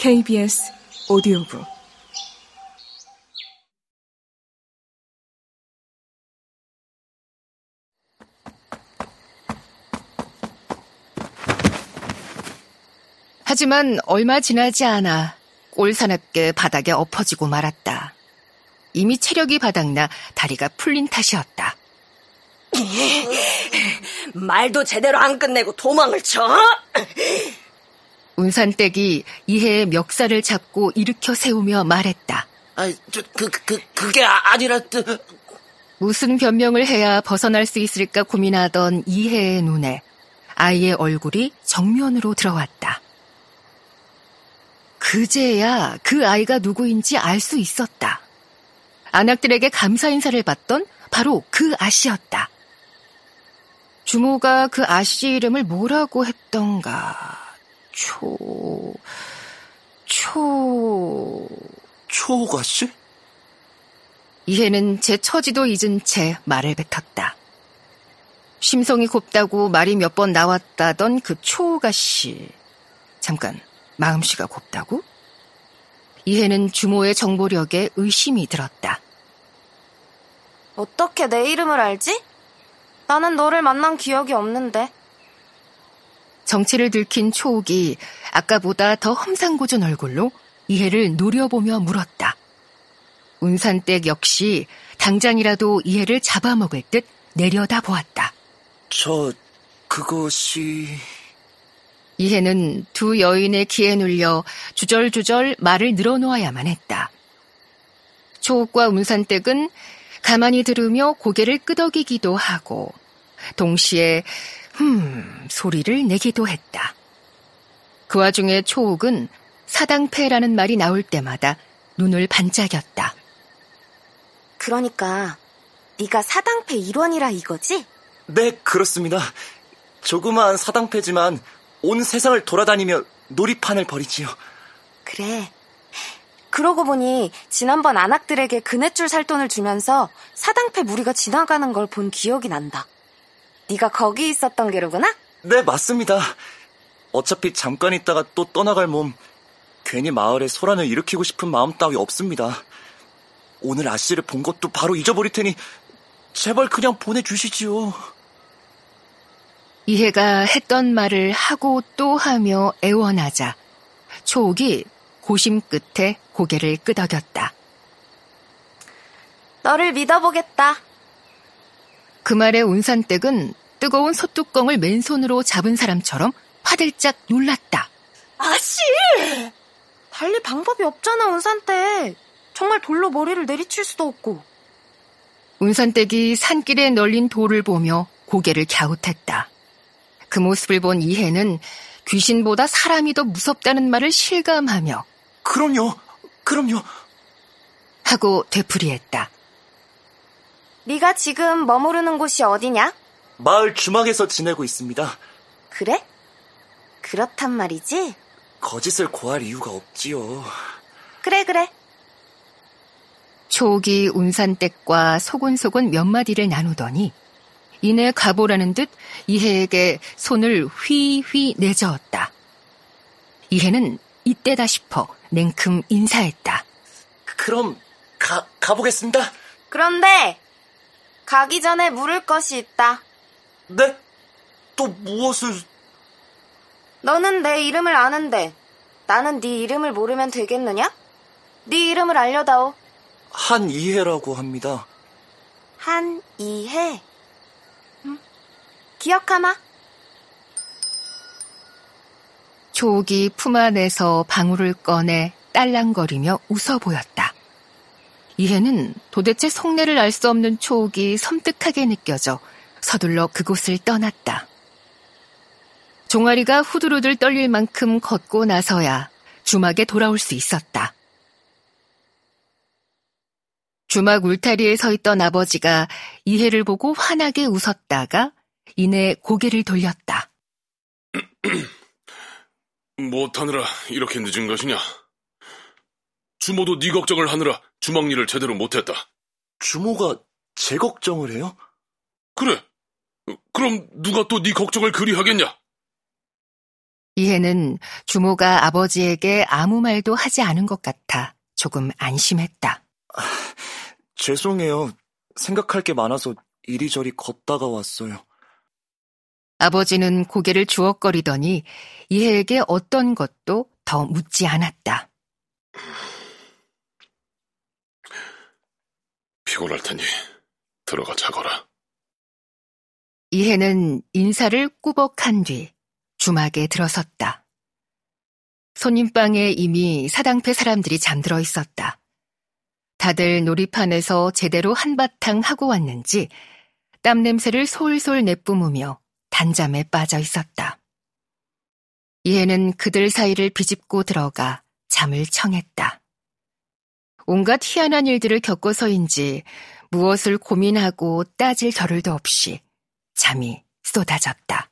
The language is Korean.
KBS 오디오북 하지만 얼마 지나지 않아 꼴사납게 바닥에 엎어지고 말았다. 이미 체력이 바닥나 다리가 풀린 탓이었다. 말도 제대로 안 끝내고 도망을 쳐? 운산댁이 이해의 멱살을 잡고 일으켜 세우며 말했다. 아, 저, 그, 그, 그게 아니라, 무슨 변명을 해야 벗어날 수 있을까 고민하던 이해의 눈에 아이의 얼굴이 정면으로 들어왔다. 그제야 그 아이가 누구인지 알 수 있었다. 안악들에게 감사 인사를 받던 바로 그 아씨였다. 주모가 그 아씨 이름을 뭐라고 했던가. 초, 초. 초가 씨? 이해는 제 처지도 잊은 채 말을 뱉었다. 심성이 곱다고 말이 몇 번 나왔다던 그 초가 씨. 잠깐, 마음씨가 곱다고? 이해는 주모의 정보력에 의심이 들었다. 어떻게 내 이름을 알지? 나는 너를 만난 기억이 없는데. 정체를 들킨 초옥이 아까보다 더 험상궂은 얼굴로 이해를 노려보며 물었다. 운산댁 역시 당장이라도 이해를 잡아먹을 듯 내려다 보았다. 저, 그것이... 이해는 두 여인의 귀에 눌려 주절주절 말을 늘어놓아야만 했다. 초옥과 운산댁은 가만히 들으며 고개를 끄덕이기도 하고 동시에 흠 소리를 내기도 했다. 그 와중에 초옥은 사당패라는 말이 나올 때마다 눈을 반짝였다. 그러니까 네가 사당패 일원이라 이거지? 네, 그렇습니다. 조그마한 사당패지만 온 세상을 돌아다니며 놀이판을 벌이지요. 그래. 그러고 보니 지난번 안악들에게 그네줄 살 돈을 주면서 사당패 무리가 지나가는 걸 본 기억이 난다. 네가 거기 있었던 게로구나? 네, 맞습니다. 어차피 잠깐 있다가 또 떠나갈 몸 괜히 마을에 소란을 일으키고 싶은 마음 따위 없습니다. 오늘 아씨를 본 것도 바로 잊어버릴 테니 제발 그냥 보내주시지요. 이해가 했던 말을 하고 또 하며 애원하자 초옥이 고심 끝에 고개를 끄덕였다. 너를 믿어보겠다. 그 말에 운산댁은 뜨거운 솥뚜껑을 맨손으로 잡은 사람처럼 화들짝 놀랐다. 아씨! 달리 방법이 없잖아, 운산댁. 정말 돌로 머리를 내리칠 수도 없고. 운산댁이 산길에 널린 돌을 보며 고개를 갸웃했다. 그 모습을 본 이해는 귀신보다 사람이 더 무섭다는 말을 실감하며 그럼요, 그럼요. 하고 되풀이했다. 네가 지금 머무르는 곳이 어디냐? 마을 주막에서 지내고 있습니다. 그래? 그렇단 말이지? 거짓을 고할 이유가 없지요. 그래, 그래. 초기 운산댁과 소곤소곤 몇 마디를 나누더니 이내 가보라는 듯 이해에게 손을 휘휘 내저었다. 이해는 이때다 싶어 냉큼 인사했다. 그럼 가, 가보겠습니다. 그런데 가기 전에 물을 것이 있다. 네? 또 무엇을... 너는 내 이름을 아는데 나는 네 이름을 모르면 되겠느냐? 네 이름을 알려다오. 한이해라고 합니다. 한이해? 응? 기억하마? 초옥이 품 안에서 방울을 꺼내 딸랑거리며 웃어 보였다. 이해는 도대체 속내를 알 수 없는 초옥이 섬뜩하게 느껴져 서둘러 그곳을 떠났다. 종아리가 후들후들 떨릴 만큼 걷고 나서야 주막에 돌아올 수 있었다. 주막 울타리에 서 있던 아버지가 이해를 보고 환하게 웃었다가 이내 고개를 돌렸다. 못하느라 이렇게 늦은 것이냐? 주모도 네 걱정을 하느라 주막 일을 제대로 못했다. 주모가 제 걱정을 해요? 그래. 그럼 누가 또 네 걱정을 그리 하겠냐? 이해는 주모가 아버지에게 아무 말도 하지 않은 것 같아 조금 안심했다. 죄송해요. 생각할 게 많아서 이리저리 걷다가 왔어요. 아버지는 고개를 주걱거리더니 이해에게 어떤 것도 더 묻지 않았다. 피곤할 테니 들어가 자거라. 이해는 인사를 꾸벅한 뒤 주막에 들어섰다. 손님방에 이미 사당패 사람들이 잠들어 있었다. 다들 놀이판에서 제대로 한바탕 하고 왔는지 땀 냄새를 솔솔 내뿜으며 단잠에 빠져 있었다. 이해는 그들 사이를 비집고 들어가 잠을 청했다. 온갖 희한한 일들을 겪어서인지 무엇을 고민하고 따질 겨를도 없이 잠이 쏟아졌다.